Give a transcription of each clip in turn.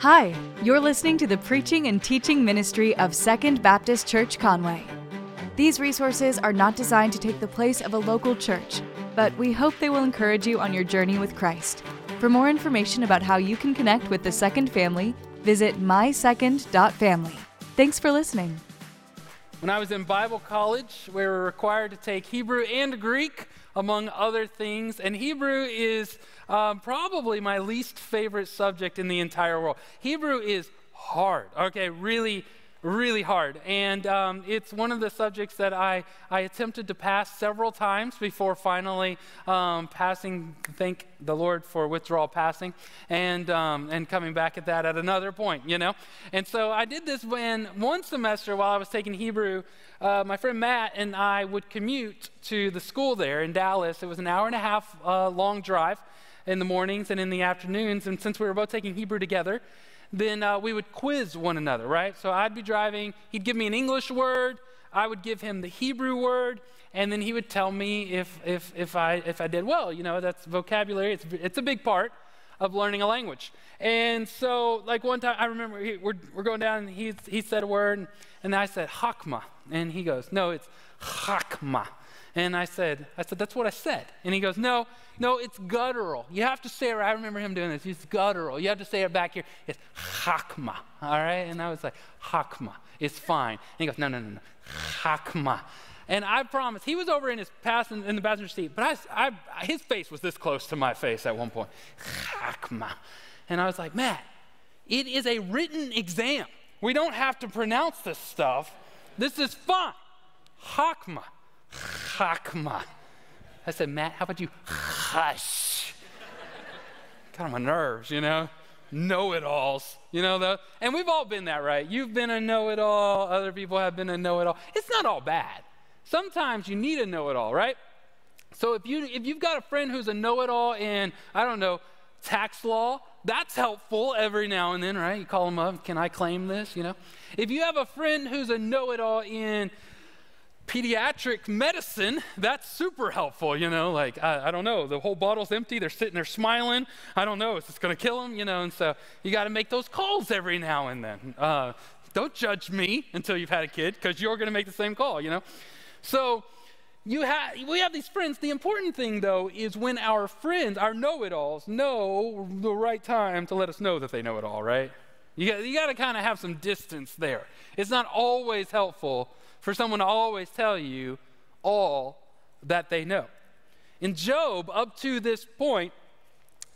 Hi, you're listening to the preaching and teaching ministry of Second Baptist Church Conway. These resources are not designed to take the place of a local church, but we hope they will encourage you on your journey with Christ. For more information about how you can connect with the Second Family, visit mysecond.family. Thanks for listening. When I was in Bible college, we were required to take Hebrew and Greek, among other things, and Hebrew is um, probably my least favorite subject in the entire world. Hebrew is hard, okay, really really hard. And um, it's one of the subjects that I, I attempted to pass several times before finally um, passing, thank the Lord for withdrawal passing, and, um, and coming back at that at another point, you know? And so I did this when one semester while I was taking Hebrew, uh, my friend Matt and I would commute to the school there in Dallas. It was an hour and a half uh, long drive in the mornings and in the afternoons. And since we were both taking Hebrew together, then uh, we would quiz one another, right? So I'd be driving, he'd give me an English word, I would give him the Hebrew word, and then he would tell me if, if, if, I, if I did well. You know, that's vocabulary, it's, it's a big part of learning a language. And so, like one time, I remember he, we're, we're going down, and he, he said a word, and, I said, hakma. And he goes, no, it's hakma. And I said, I said, that's what I said. And he goes, no, no, it's guttural. You have to say it, I remember him doing this. It's guttural. You have to say it back here. It's hakma, all right? And I was like, hakma, it's fine. And he goes, no, no, no, no, hakma. And I promise, he was over in his pass in, the passenger seat, but I, I, his face was this close to my face at one point. Hakma. And I was like, Matt, it is a written exam. We don't have to pronounce this stuff. This is fine. Hakma. Chakma. I said, Matt, how about you hush? Got on my nerves, you know? Know it alls, you know? The, and we've all been that, right? You've been a know it all, other people have been a know it all. It's not all bad. Sometimes you need a know it all, right? So if, you, if you've got a friend who's a know it all in, I don't know, tax law, that's helpful every now and then, right? You call them up, can I claim this, you know? If you have a friend who's a know it all in pediatric medicine, that's super helpful, you know, like, I, I, don't know, the whole bottle's empty, they're sitting there smiling, I don't know, is this gonna kill them, you know, and so you gotta make those calls every now and then. Uh, don't judge me until you've had a kid, because you're gonna make the same call, you know. So you have, we have these friends. The important thing, though, is when our friends, our know-it-alls, know the right time to let us know that they know it all, right? You got, you got to kind of have some distance there. It's not always helpful for someone to always tell you all that they know. In Job, up to this point,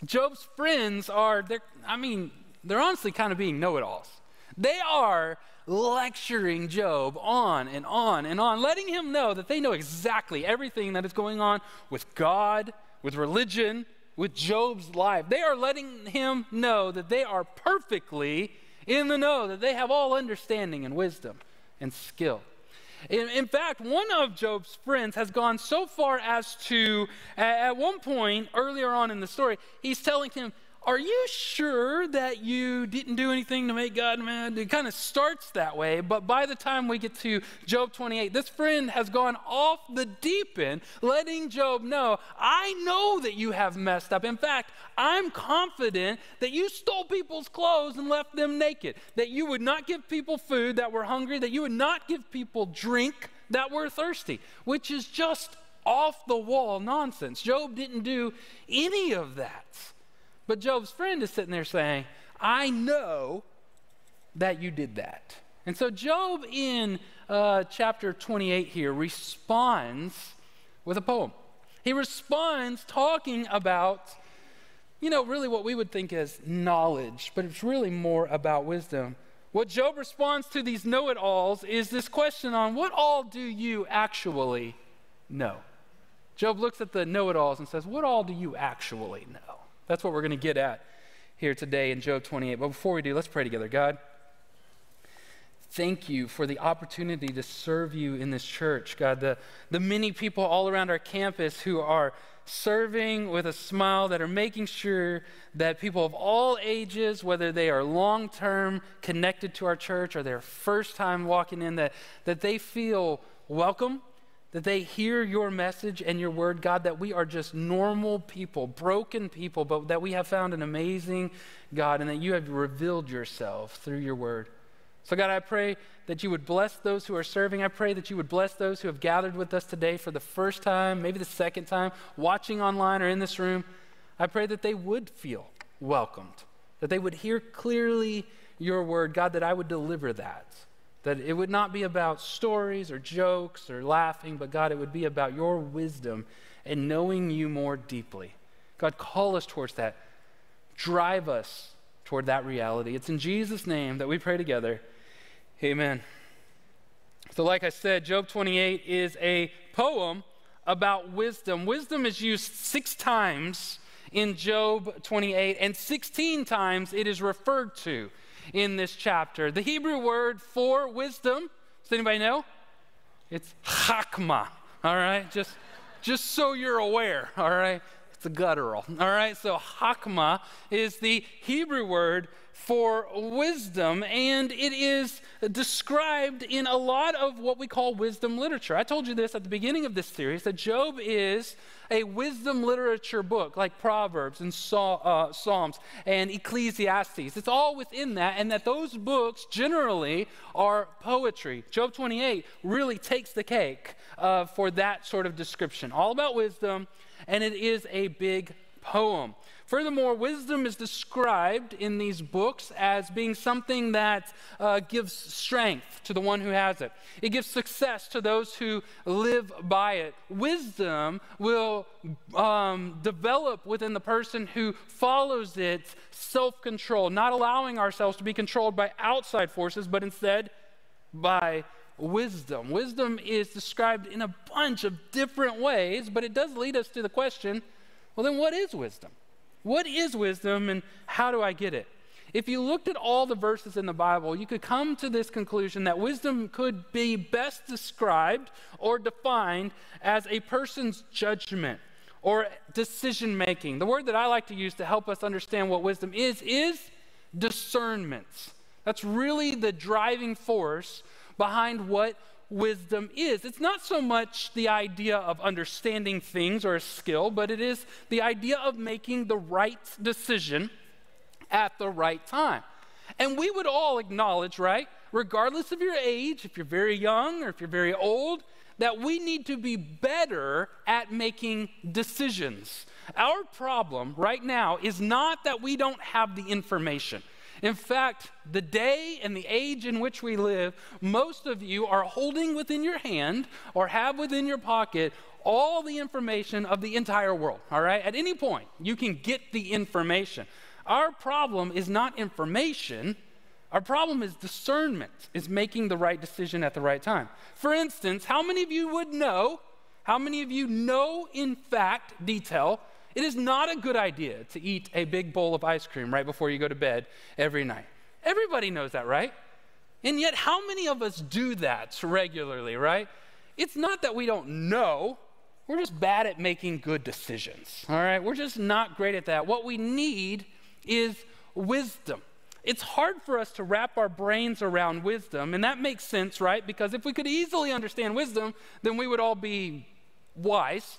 Job's friends are, they're, I mean, they're honestly kind of being know it alls. They are lecturing Job on and on and on, letting him know that they know exactly everything that is going on with God, with religion, with Job's life. They are letting him know that they are perfectly in the know, that they have all understanding and wisdom and skill. In, in, fact, one of Job's friends has gone so far as to, at one point earlier on in the story, he's telling him, are you sure that you didn't do anything to make God mad? It kind of starts that way, but by the time we get to Job 28, this friend has gone off the deep end, letting Job know, I know that you have messed up. In fact, I'm confident that you stole people's clothes and left them naked, that you would not give people food that were hungry, that you would not give people drink that were thirsty, which is just off the wall nonsense. Job didn't do any of that. But Job's friend is sitting there saying, I know that you did that. And so Job in uh, chapter 28 here responds with a poem. He responds talking about, you know, really what we would think as knowledge, but it's really more about wisdom. What Job responds to these know it alls is this question on what all do you actually know? Job looks at the know it alls and says, What all do you actually know? That's what we're going to get at here today in Job 28. But before we do, let's pray together. God, thank you for the opportunity to serve you in this church. God, the, the many people all around our campus who are serving with a smile, that are making sure that people of all ages, whether they are long term connected to our church or their first time walking in, that, that they feel welcome that they hear your message and your word, God, that we are just normal people, broken people, but that we have found an amazing God and that you have revealed yourself through your word. So, God, I pray that you would bless those who are serving. I pray that you would bless those who have gathered with us today for the first time, maybe the second time, watching online or in this room. I pray that they would feel welcomed, that they would hear clearly your word. God, that I would deliver that. That it would not be about stories or jokes or laughing, but God, it would be about your wisdom and knowing you more deeply. God, call us towards that. Drive us toward that reality. It's in Jesus' name that we pray together. Amen. So, like I said, Job 28 is a poem about wisdom. Wisdom is used six times in Job 28, and 16 times it is referred to in this chapter. The Hebrew word for wisdom, does anybody know? It's chakma, all right? Just, just so you're aware, all right? It's a guttural, all right? So chakma is the Hebrew word for wisdom, and it is described in a lot of what we call wisdom literature. I told you this at the beginning of this series that Job is a wisdom literature book like Proverbs and uh, Psalms and Ecclesiastes. It's all within that, and that those books generally are poetry. Job 28 really takes the cake uh, for that sort of description. All about wisdom, and it is a big poem. Furthermore, wisdom is described in these books as being something that uh, gives strength to the one who has it. It gives success to those who live by it. Wisdom will um, develop within the person who follows it self control, not allowing ourselves to be controlled by outside forces, but instead by wisdom. Wisdom is described in a bunch of different ways, but it does lead us to the question well, then what is wisdom? What is wisdom and how do I get it? If you looked at all the verses in the Bible, you could come to this conclusion that wisdom could be best described or defined as a person's judgment or decision making. The word that I like to use to help us understand what wisdom is is discernment. That's really the driving force behind what wisdom is. It's not so much the idea of understanding things or a skill, but it is the idea of making the right decision at the right time. And we would all acknowledge, right, regardless of your age, if you're very young or if you're very old, that we need to be better at making decisions. Our problem right now is not that we don't have the information. In fact, the day and the age in which we live, most of you are holding within your hand or have within your pocket all the information of the entire world, all right? At any point, you can get the information. Our problem is not information. Our problem is discernment, is making the right decision at the right time. For instance, how many of you would know, how many of you know in fact, detail, it is not a good idea to eat a big bowl of ice cream right before you go to bed every night. Everybody knows that, right? And yet, how many of us do that regularly, right? It's not that we don't know, we're just bad at making good decisions, all right? We're just not great at that. What we need is wisdom. It's hard for us to wrap our brains around wisdom, and that makes sense, right? Because if we could easily understand wisdom, then we would all be wise.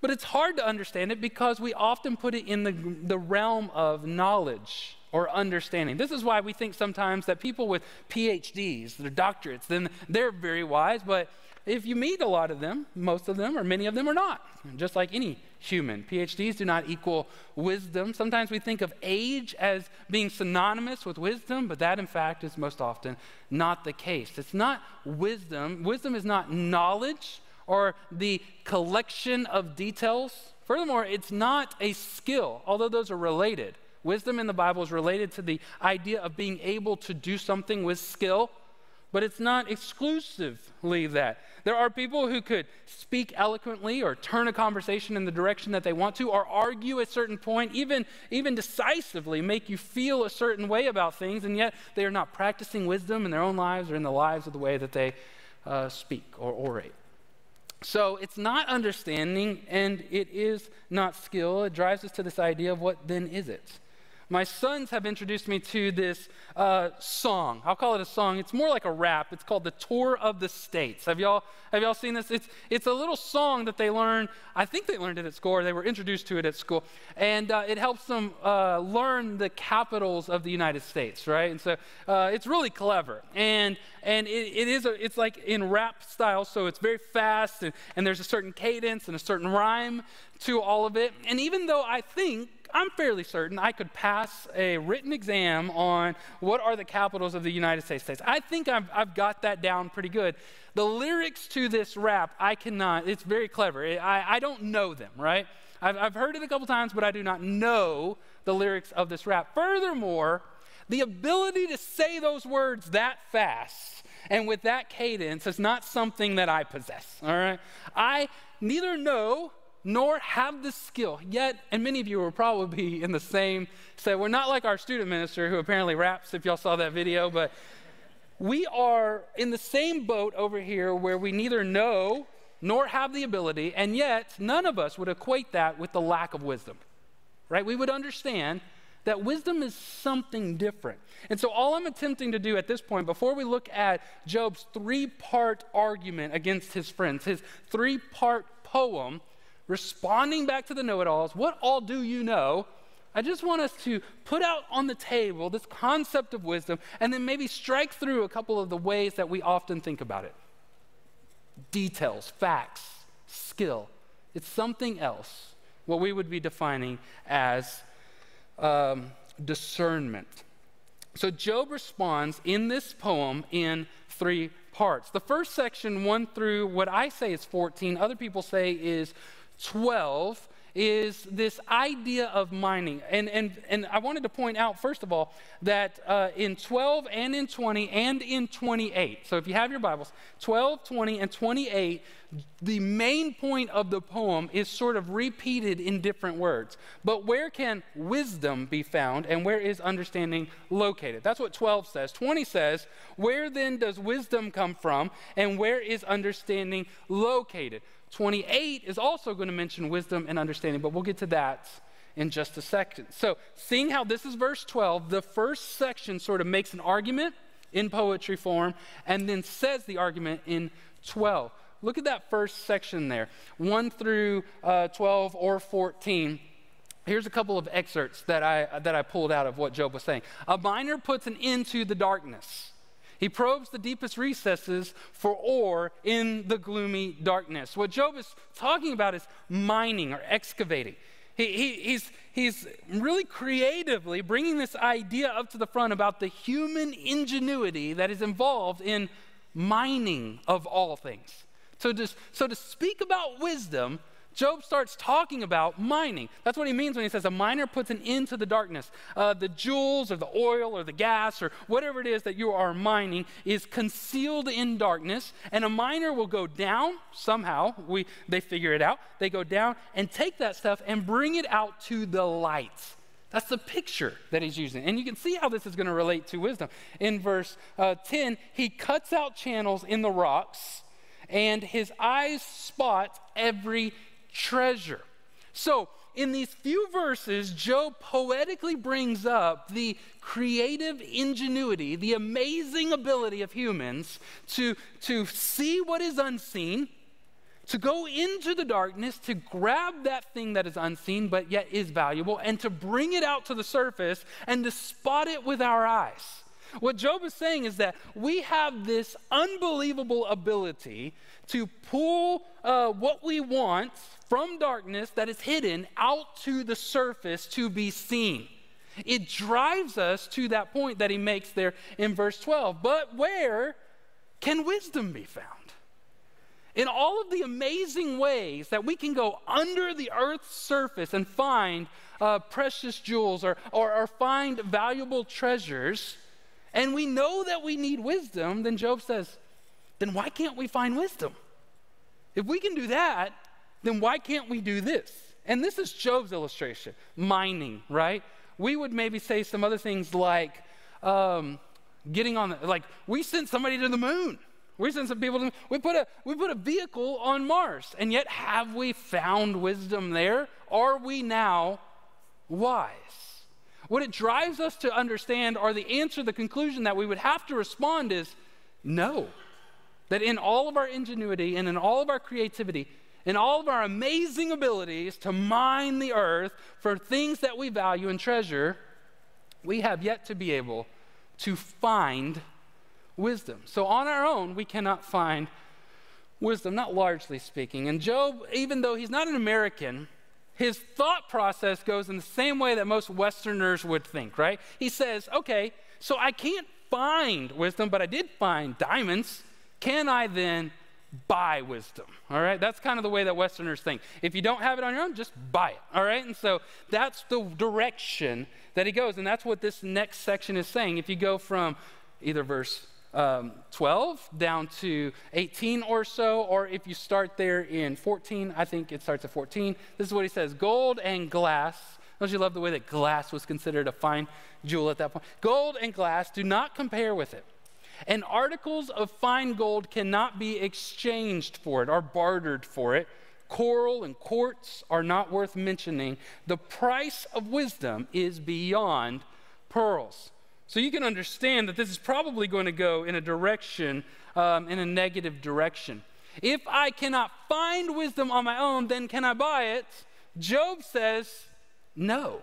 But it's hard to understand it because we often put it in the, the realm of knowledge or understanding. This is why we think sometimes that people with PhDs, their doctorates, then they're very wise, but if you meet a lot of them, most of them or many of them are not, just like any human. PhDs do not equal wisdom. Sometimes we think of age as being synonymous with wisdom, but that in fact is most often not the case. It's not wisdom. Wisdom is not knowledge or the collection of details. Furthermore, it's not a skill, although those are related. Wisdom in the Bible is related to the idea of being able to do something with skill, but it's not exclusively that. There are people who could speak eloquently or turn a conversation in the direction that they want to, or argue a certain point, even, even decisively make you feel a certain way about things, and yet they are not practicing wisdom in their own lives or in the lives of the way that they uh, speak or orate. So it's not understanding and it is not skill. It drives us to this idea of what then is it? My sons have introduced me to this uh, song. I'll call it a song. It's more like a rap. It's called the Tour of the States. Have y'all have y'all seen this? It's it's a little song that they learn. I think they learned it at school, or they were introduced to it at school, and uh, it helps them uh, learn the capitals of the United States, right? And so uh, it's really clever, and and it, it is a, it's like in rap style, so it's very fast, and, and there's a certain cadence and a certain rhyme to all of it. And even though I think I'm fairly certain I could pass a written exam on what are the capitals of the United States states. I think I've, I've got that down pretty good. The lyrics to this rap, I cannot, it's very clever. I, I don't know them, right? I've, I've heard it a couple times, but I do not know the lyrics of this rap. Furthermore, the ability to say those words that fast and with that cadence is not something that I possess, all right? I neither know nor have the skill. Yet, and many of you will probably be in the same say, we're not like our student minister who apparently raps, if y'all saw that video, but we are in the same boat over here where we neither know nor have the ability, and yet none of us would equate that with the lack of wisdom, right? We would understand that wisdom is something different. And so, all I'm attempting to do at this point, before we look at Job's three part argument against his friends, his three part poem, responding back to the know it alls, what all do you know? I just want us to put out on the table this concept of wisdom and then maybe strike through a couple of the ways that we often think about it details, facts, skill. It's something else, what we would be defining as um, discernment. So Job responds in this poem in three parts. The first section, 1 through what I say is 14, other people say is 12 is this idea of mining. And, and, and I wanted to point out, first of all, that uh, in 12 and in 20 and in 28, so if you have your Bibles, 12, 20, and 28, the main point of the poem is sort of repeated in different words. But where can wisdom be found and where is understanding located? That's what 12 says. 20 says, Where then does wisdom come from and where is understanding located? 28 is also going to mention wisdom and understanding, but we'll get to that in just a second. So, seeing how this is verse 12, the first section sort of makes an argument in poetry form and then says the argument in 12. Look at that first section there 1 through uh, 12 or 14. Here's a couple of excerpts that I, that I pulled out of what Job was saying. A miner puts an end to the darkness he probes the deepest recesses for ore in the gloomy darkness. What Job is talking about is mining or excavating. He, he, he's, he's really creatively bringing this idea up to the front about the human ingenuity that is involved in mining of all things. So, to, so to speak about wisdom Job starts talking about mining. That's what he means when he says a miner puts an end to the darkness. Uh, the jewels or the oil or the gas or whatever it is that you are mining is concealed in darkness, and a miner will go down somehow. We, they figure it out. They go down and take that stuff and bring it out to the light. That's the picture that he's using. And you can see how this is going to relate to wisdom. In verse uh, 10, he cuts out channels in the rocks, and his eyes spot every treasure. So, in these few verses, Job poetically brings up the creative ingenuity, the amazing ability of humans to, to see what is unseen, to go into the darkness, to grab that thing that is unseen but yet is valuable, and to bring it out to the surface and to spot it with our eyes. What Job is saying is that we have this unbelievable ability to pull uh, what we want from darkness that is hidden out to the surface to be seen. It drives us to that point that he makes there in verse 12. But where can wisdom be found? In all of the amazing ways that we can go under the earth's surface and find uh, precious jewels or, or, or find valuable treasures, and we know that we need wisdom, then Job says, then why can't we find wisdom? If we can do that, then why can't we do this? And this is Job's illustration mining, right? We would maybe say some other things like um, getting on, the, like, we sent somebody to the moon. We sent some people to, we put, a, we put a vehicle on Mars. And yet, have we found wisdom there? Are we now wise? What it drives us to understand, or the answer, the conclusion that we would have to respond is no. That in all of our ingenuity and in all of our creativity, in all of our amazing abilities to mine the earth for things that we value and treasure, we have yet to be able to find wisdom. So on our own, we cannot find wisdom, not largely speaking. And Job, even though he's not an American, his thought process goes in the same way that most Westerners would think, right? He says, okay, so I can't find wisdom, but I did find diamonds. Can I then buy wisdom? All right, that's kind of the way that Westerners think. If you don't have it on your own, just buy it. All right, and so that's the direction that he goes, and that's what this next section is saying. If you go from either verse um, 12 down to 18 or so, or if you start there in 14, I think it starts at 14. This is what he says Gold and glass. Don't you love the way that glass was considered a fine jewel at that point? Gold and glass do not compare with it. And articles of fine gold cannot be exchanged for it or bartered for it. Coral and quartz are not worth mentioning. The price of wisdom is beyond pearls. So you can understand that this is probably going to go in a direction, um, in a negative direction. If I cannot find wisdom on my own, then can I buy it? Job says, no.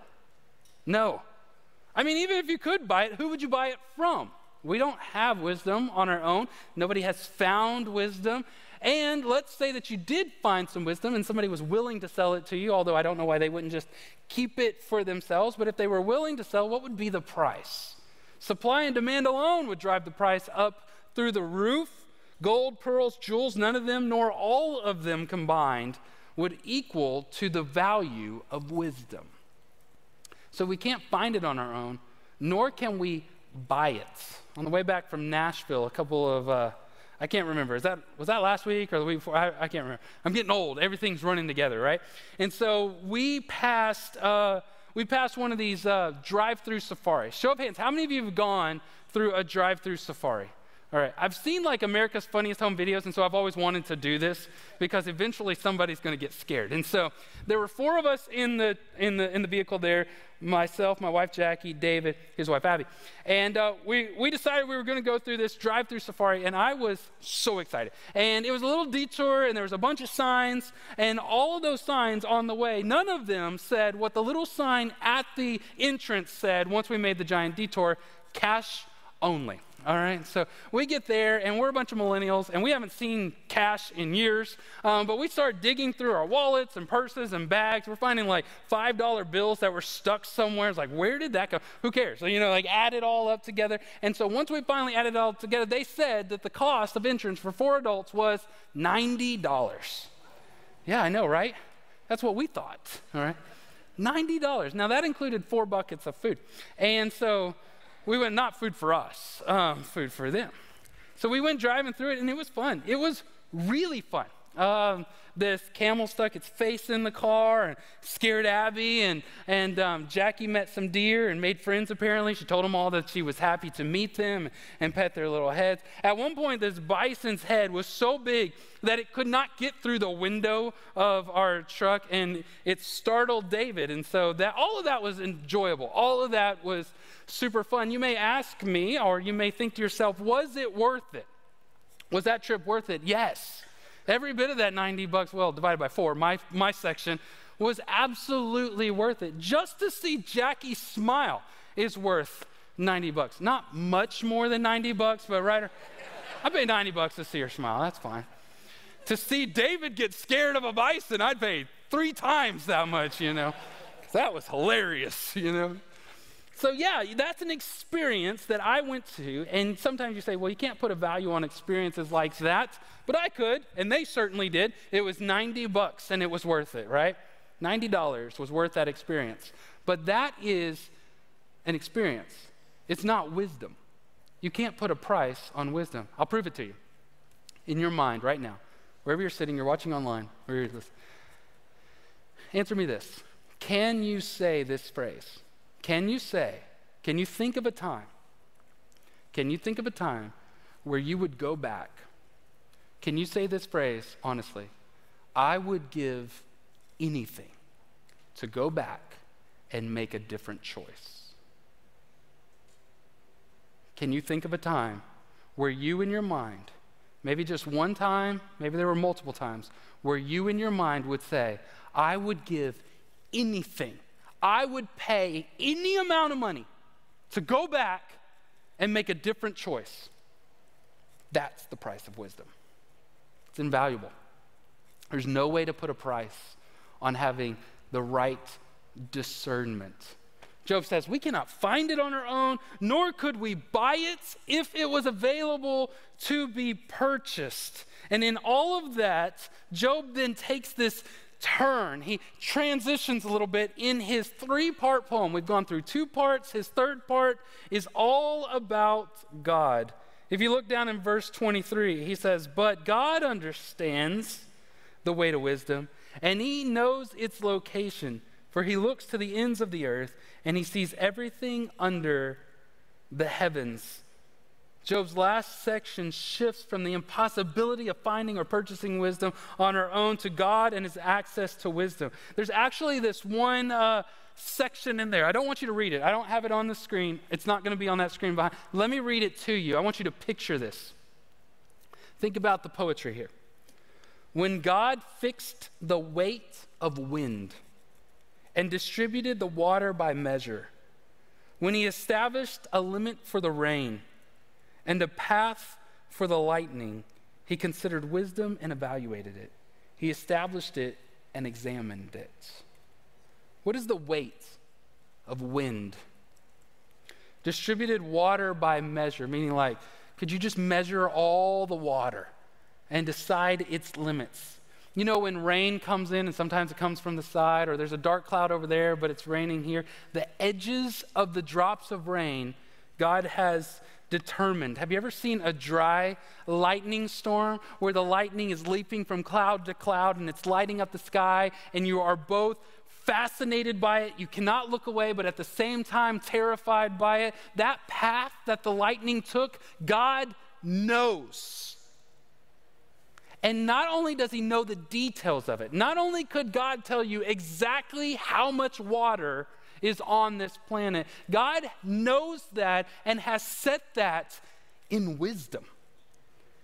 No. I mean, even if you could buy it, who would you buy it from? We don't have wisdom on our own. Nobody has found wisdom. And let's say that you did find some wisdom and somebody was willing to sell it to you, although I don't know why they wouldn't just keep it for themselves. But if they were willing to sell, what would be the price? Supply and demand alone would drive the price up through the roof. Gold, pearls, jewels, none of them, nor all of them combined, would equal to the value of wisdom. So we can't find it on our own, nor can we buy it. On the way back from Nashville, a couple of, uh, I can't remember, is that, was that last week or the week before? I, I can't remember. I'm getting old. Everything's running together, right? And so we passed. Uh, we passed one of these uh, drive through safaris. Show of hands, how many of you have gone through a drive through safari? All right, I've seen like America's Funniest Home Videos, and so I've always wanted to do this because eventually somebody's going to get scared. And so there were four of us in the in the in the vehicle there myself, my wife Jackie, David, his wife Abby. And uh, we, we decided we were going to go through this drive through safari, and I was so excited. And it was a little detour, and there was a bunch of signs, and all of those signs on the way, none of them said what the little sign at the entrance said once we made the giant detour cash only. All right, so we get there, and we're a bunch of millennials, and we haven't seen cash in years. Um, but we start digging through our wallets and purses and bags. We're finding like $5 bills that were stuck somewhere. It's like, where did that go? Who cares? So, you know, like add it all up together. And so once we finally added it all together, they said that the cost of entrance for four adults was $90. Yeah, I know, right? That's what we thought, all right? $90. Now, that included four buckets of food. And so, we went not food for us, um, food for them. So we went driving through it, and it was fun. It was really fun. Um, this camel stuck its face in the car and scared Abby. And, and um, Jackie met some deer and made friends, apparently. She told them all that she was happy to meet them and pet their little heads. At one point, this bison's head was so big that it could not get through the window of our truck, and it startled David. And so that, all of that was enjoyable. All of that was super fun. You may ask me, or you may think to yourself, was it worth it? Was that trip worth it? Yes. Every bit of that 90 bucks, well, divided by four, my, my section, was absolutely worth it. Just to see Jackie smile is worth 90 bucks. Not much more than 90 bucks, but right, I paid 90 bucks to see her smile. That's fine. To see David get scared of a bison, I'd pay three times that much, you know. That was hilarious, you know. So, yeah, that's an experience that I went to. And sometimes you say, well, you can't put a value on experiences like that. But I could, and they certainly did. It was 90 bucks and it was worth it, right? $90 was worth that experience. But that is an experience, it's not wisdom. You can't put a price on wisdom. I'll prove it to you in your mind right now. Wherever you're sitting, you're watching online, wherever you're listening. Answer me this Can you say this phrase? Can you say, can you think of a time? Can you think of a time where you would go back? Can you say this phrase honestly? I would give anything to go back and make a different choice. Can you think of a time where you in your mind, maybe just one time, maybe there were multiple times, where you in your mind would say, I would give anything, I would pay any amount of money to go back and make a different choice? That's the price of wisdom. It's invaluable. There's no way to put a price on having the right discernment. Job says, We cannot find it on our own, nor could we buy it if it was available to be purchased. And in all of that, Job then takes this turn. He transitions a little bit in his three part poem. We've gone through two parts. His third part is all about God. If you look down in verse 23, he says, But God understands the way to wisdom, and he knows its location. For he looks to the ends of the earth and he sees everything under the heavens. Job's last section shifts from the impossibility of finding or purchasing wisdom on our own to God and his access to wisdom. There's actually this one uh, section in there. I don't want you to read it, I don't have it on the screen. It's not going to be on that screen behind. Let me read it to you. I want you to picture this. Think about the poetry here. When God fixed the weight of wind, and distributed the water by measure, when he established a limit for the rain and a path for the lightning, he considered wisdom and evaluated it. He established it and examined it. What is the weight of wind? Distributed water by measure, meaning like, could you just measure all the water and decide its limits? You know, when rain comes in, and sometimes it comes from the side, or there's a dark cloud over there, but it's raining here, the edges of the drops of rain, God has determined. Have you ever seen a dry lightning storm where the lightning is leaping from cloud to cloud and it's lighting up the sky, and you are both fascinated by it. You cannot look away, but at the same time, terrified by it. That path that the lightning took, God knows. And not only does he know the details of it, not only could God tell you exactly how much water is on this planet, God knows that and has set that in wisdom.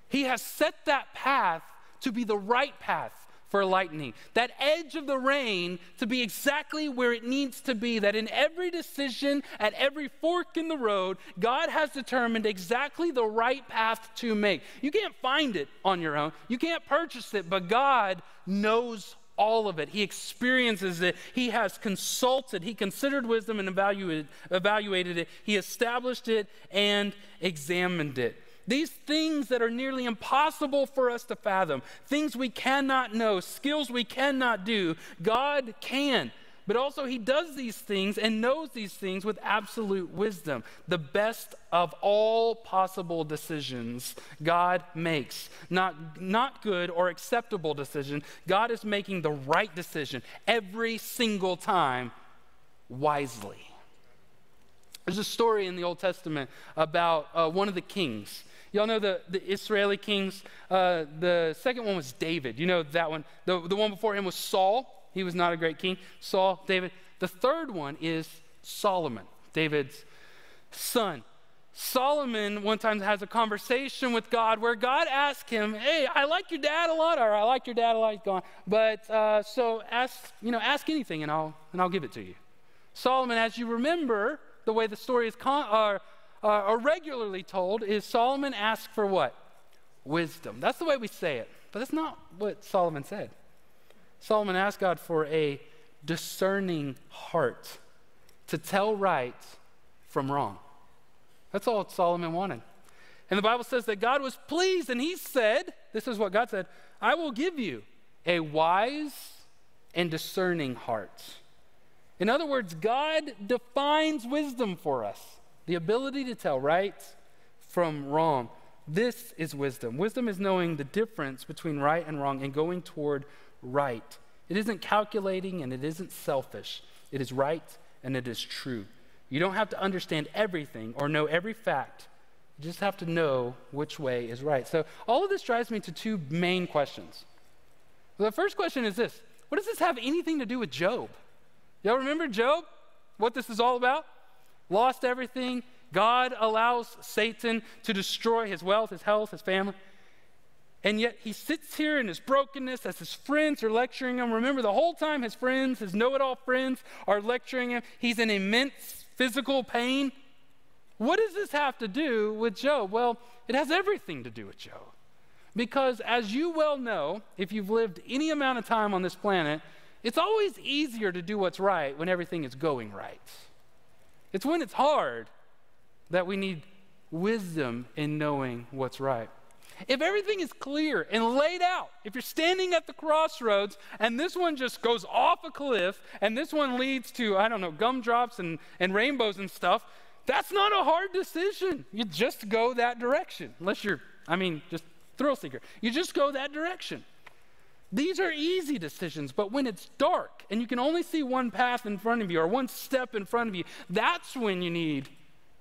He has set that path to be the right path for lightning, that edge of the rain to be exactly where it needs to be, that in every decision, at every fork in the road, God has determined exactly the right path to make. You can't find it on your own, you can't purchase it, but God knows all of it. He experiences it. He has consulted. He considered wisdom and evaluated, evaluated it. He established it and examined it. These things that are nearly impossible for us to fathom, things we cannot know, skills we cannot do, God can. But also, He does these things and knows these things with absolute wisdom. The best of all possible decisions God makes. Not, not good or acceptable decision. God is making the right decision every single time wisely. There's a story in the Old Testament about uh, one of the kings Y'all know the, the Israeli kings? Uh, the second one was David. You know that one. The, the one before him was Saul. He was not a great king. Saul, David. The third one is Solomon, David's son. Solomon one time has a conversation with God where God asks him, "Hey, I like your dad a lot, or I like your dad a lot." Gone, but uh, so ask, you know, ask anything, and I'll and I'll give it to you. Solomon, as you remember, the way the story is con- uh, uh, are regularly told is Solomon asked for what? Wisdom. That's the way we say it, but that's not what Solomon said. Solomon asked God for a discerning heart to tell right from wrong. That's all Solomon wanted. And the Bible says that God was pleased, and he said, This is what God said I will give you a wise and discerning heart. In other words, God defines wisdom for us the ability to tell right from wrong. This is wisdom. Wisdom is knowing the difference between right and wrong and going toward right. It isn't calculating and it isn't selfish. It is right and it is true. You don't have to understand everything or know every fact. You just have to know which way is right. So, all of this drives me to two main questions. The first question is this What does this have anything to do with Job? Y'all remember Job? What this is all about? lost everything. God allows Satan to destroy his wealth, his health, his family. And yet he sits here in his brokenness as his friends are lecturing him. Remember, the whole time his friends, his know it all friends, are lecturing him, he's in immense physical pain. What does this have to do with Job? Well, it has everything to do with Job. Because as you well know, if you've lived any amount of time on this planet, it's always easier to do what's right when everything is going right. It's when it's hard that we need wisdom in knowing what's right. If everything is clear and laid out, if you're standing at the crossroads and this one just goes off a cliff and this one leads to, I don't know, gumdrops and, and rainbows and stuff, that's not a hard decision. You just go that direction. Unless you're, I mean, just thrill seeker. You just go that direction. These are easy decisions, but when it's dark and you can only see one path in front of you or one step in front of you, that's when you need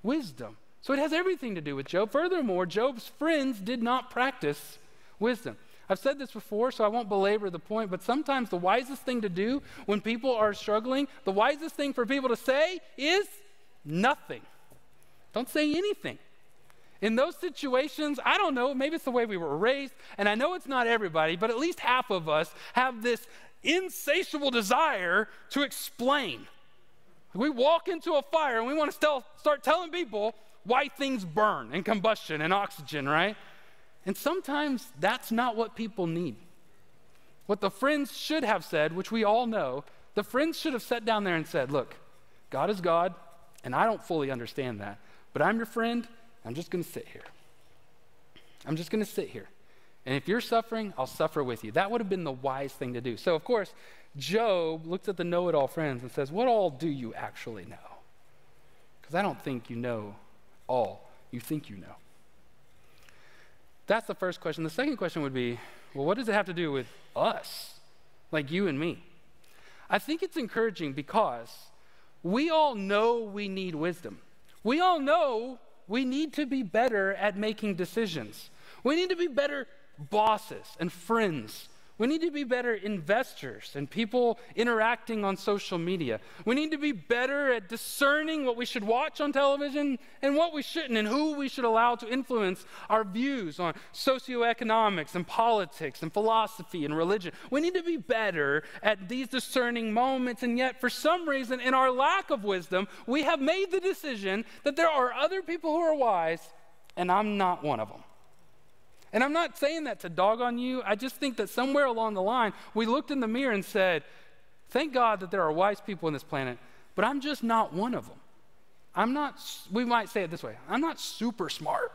wisdom. So it has everything to do with Job. Furthermore, Job's friends did not practice wisdom. I've said this before, so I won't belabor the point, but sometimes the wisest thing to do when people are struggling, the wisest thing for people to say is nothing. Don't say anything. In those situations, I don't know, maybe it's the way we were raised, and I know it's not everybody, but at least half of us have this insatiable desire to explain. We walk into a fire and we want to start telling people why things burn and combustion and oxygen, right? And sometimes that's not what people need. What the friends should have said, which we all know, the friends should have sat down there and said, Look, God is God, and I don't fully understand that. But I'm your friend. I'm just going to sit here. I'm just going to sit here. And if you're suffering, I'll suffer with you. That would have been the wise thing to do. So, of course, Job looks at the know it all friends and says, What all do you actually know? Because I don't think you know all you think you know. That's the first question. The second question would be well, what does it have to do with us, like you and me? I think it's encouraging because we all know we need wisdom. We all know we need to be better at making decisions. We need to be better bosses and friends. We need to be better investors and people interacting on social media. We need to be better at discerning what we should watch on television and what we shouldn't, and who we should allow to influence our views on socioeconomics and politics and philosophy and religion. We need to be better at these discerning moments, and yet, for some reason, in our lack of wisdom, we have made the decision that there are other people who are wise, and I'm not one of them. And I'm not saying that to dog on you. I just think that somewhere along the line, we looked in the mirror and said, Thank God that there are wise people on this planet, but I'm just not one of them. I'm not, we might say it this way I'm not super smart.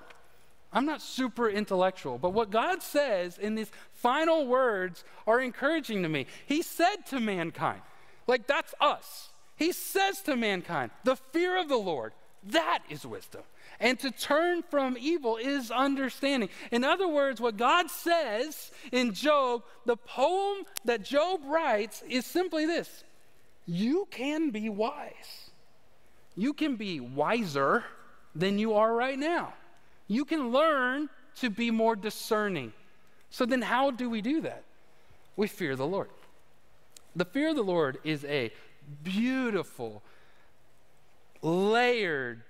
I'm not super intellectual. But what God says in these final words are encouraging to me. He said to mankind, like that's us. He says to mankind, the fear of the Lord, that is wisdom. And to turn from evil is understanding. In other words, what God says in Job, the poem that Job writes is simply this You can be wise. You can be wiser than you are right now. You can learn to be more discerning. So then, how do we do that? We fear the Lord. The fear of the Lord is a beautiful, layered,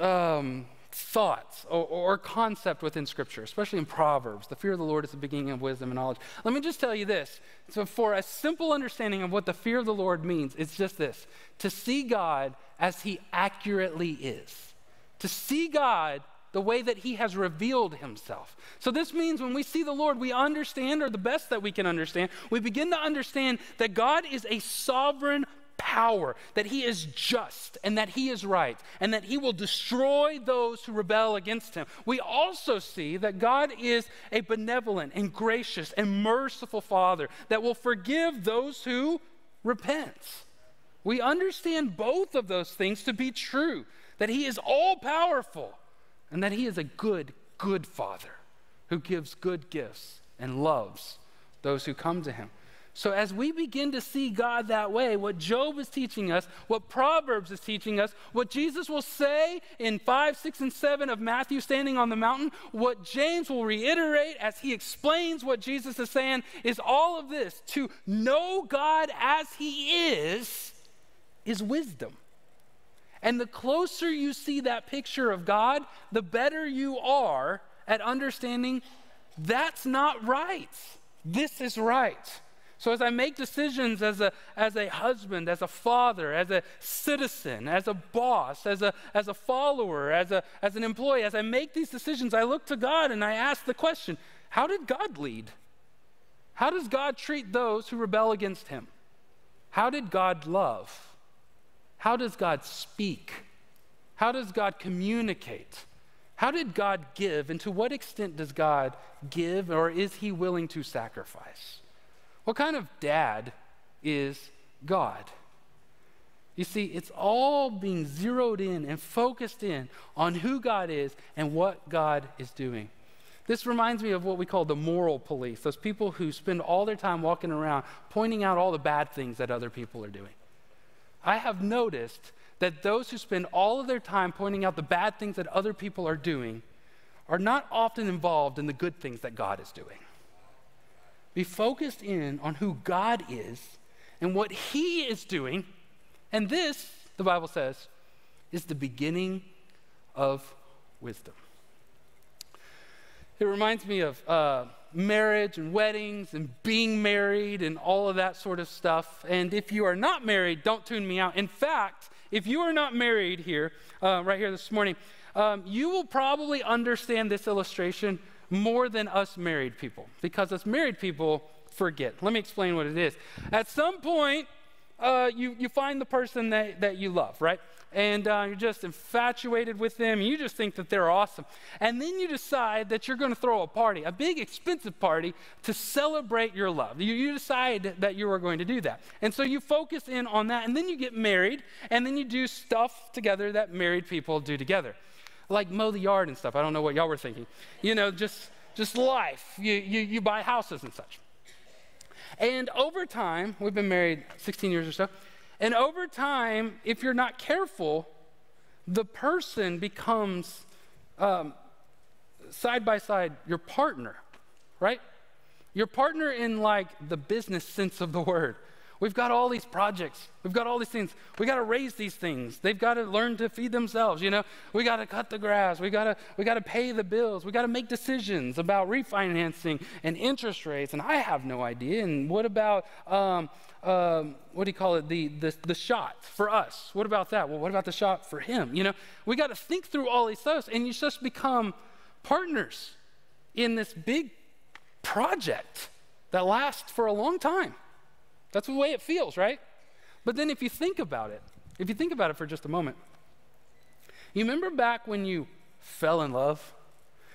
um, thoughts or, or, concept within Scripture, especially in Proverbs. The fear of the Lord is the beginning of wisdom and knowledge. Let me just tell you this. So, for a simple understanding of what the fear of the Lord means, it's just this to see God as He accurately is, to see God the way that He has revealed Himself. So, this means when we see the Lord, we understand, or the best that we can understand, we begin to understand that God is a sovereign power, that he is just and that he is right, and that he will destroy those who rebel against him. We also see that God is a benevolent and gracious and merciful Father that will forgive those who repent. We understand both of those things to be true that he is all powerful and that he is a good, good Father who gives good gifts and loves those who come to him. So, as we begin to see God that way, what Job is teaching us, what Proverbs is teaching us, what Jesus will say in 5, 6, and 7 of Matthew standing on the mountain, what James will reiterate as he explains what Jesus is saying, is all of this to know God as he is, is wisdom. And the closer you see that picture of God, the better you are at understanding that's not right. This is right. So as I make decisions as a, as a husband, as a father, as a citizen, as a boss, as a, as a follower, as, a, as an employee, as I make these decisions, I look to God and I ask the question how did God lead? How does God treat those who rebel against him? How did God love? How does God speak? How does God communicate? How did God give? And to what extent does God give, or is he willing to sacrifice? What kind of dad is God? You see, it's all being zeroed in and focused in on who God is and what God is doing. This reminds me of what we call the moral police those people who spend all their time walking around pointing out all the bad things that other people are doing. I have noticed that those who spend all of their time pointing out the bad things that other people are doing are not often involved in the good things that God is doing. Be focused in on who God is and what He is doing. And this, the Bible says, is the beginning of wisdom. It reminds me of uh, marriage and weddings and being married and all of that sort of stuff. And if you are not married, don't tune me out. In fact, if you are not married here, uh, right here this morning, um, you will probably understand this illustration more than us married people because us married people forget. Let me explain what it is. At some point, uh, you, you find the person that, that you love, right? and uh, you're just infatuated with them, you just think that they're awesome. And then you decide that you're going to throw a party, a big, expensive party, to celebrate your love. You, you decide that you are going to do that. And so you focus in on that, and then you get married, and then you do stuff together that married people do together, like mow the yard and stuff. I don't know what y'all were thinking. You know, just, just life. You, you, you buy houses and such. And over time, we've been married 16 years or so. And over time, if you're not careful, the person becomes um, side by side your partner, right? Your partner in like the business sense of the word. We've got all these projects. We've got all these things. We got to raise these things. They've got to learn to feed themselves. You know, we got to cut the grass. We got to we got to pay the bills. We got to make decisions about refinancing and interest rates. And I have no idea. And what about um, um, what do you call it? The, the the shot for us. What about that? Well, what about the shot for him? You know, we got to think through all these things, and you just become partners in this big project that lasts for a long time. That's the way it feels, right? But then if you think about it, if you think about it for just a moment, you remember back when you fell in love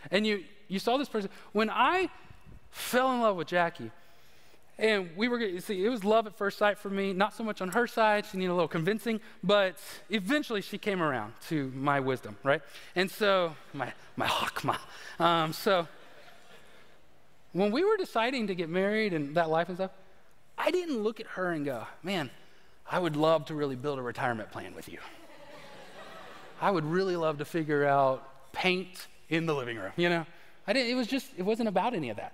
and you, you saw this person? When I fell in love with Jackie, and we were, you see, it was love at first sight for me, not so much on her side, she needed a little convincing, but eventually she came around to my wisdom, right? And so, my, my hakma. Um, so, when we were deciding to get married and that life and stuff, I didn't look at her and go, man, I would love to really build a retirement plan with you. I would really love to figure out paint in the living room, you know? I didn't, it was just, it wasn't about any of that.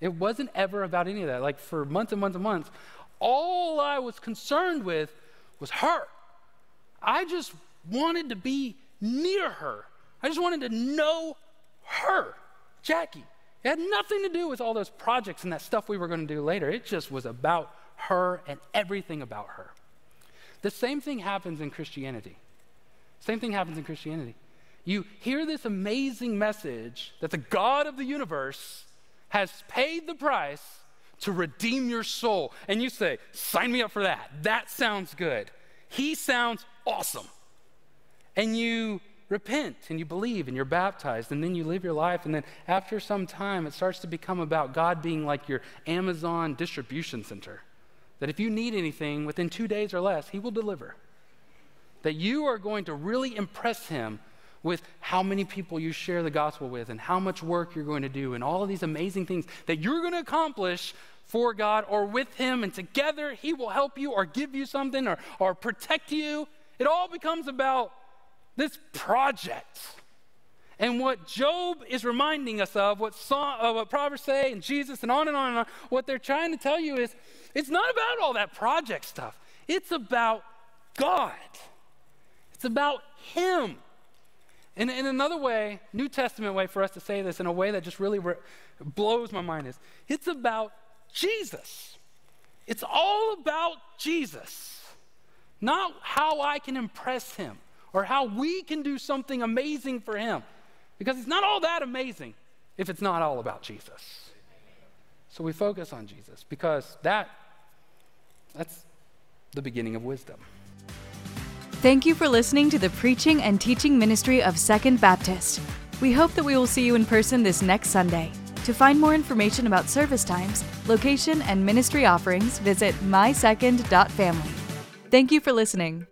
It wasn't ever about any of that. Like for months and months and months, all I was concerned with was her. I just wanted to be near her. I just wanted to know her, Jackie. It had nothing to do with all those projects and that stuff we were going to do later. It just was about her and everything about her. The same thing happens in Christianity. Same thing happens in Christianity. You hear this amazing message that the God of the universe has paid the price to redeem your soul. And you say, sign me up for that. That sounds good. He sounds awesome. And you repent and you believe and you're baptized and then you live your life. And then after some time, it starts to become about God being like your Amazon distribution center. That if you need anything within two days or less, He will deliver. That you are going to really impress Him with how many people you share the gospel with and how much work you're going to do and all of these amazing things that you're going to accomplish for God or with Him, and together He will help you or give you something or, or protect you. It all becomes about this project. And what Job is reminding us of, what, song, uh, what Proverbs say, and Jesus, and on and on and on, what they're trying to tell you is it's not about all that project stuff. It's about God. It's about Him. And in another way, New Testament way for us to say this in a way that just really re- blows my mind is it's about Jesus. It's all about Jesus, not how I can impress Him or how we can do something amazing for Him. Because it's not all that amazing if it's not all about Jesus. So we focus on Jesus because that that's the beginning of wisdom. Thank you for listening to the preaching and teaching ministry of Second Baptist. We hope that we will see you in person this next Sunday. To find more information about service times, location, and ministry offerings, visit mysecond.family. Thank you for listening.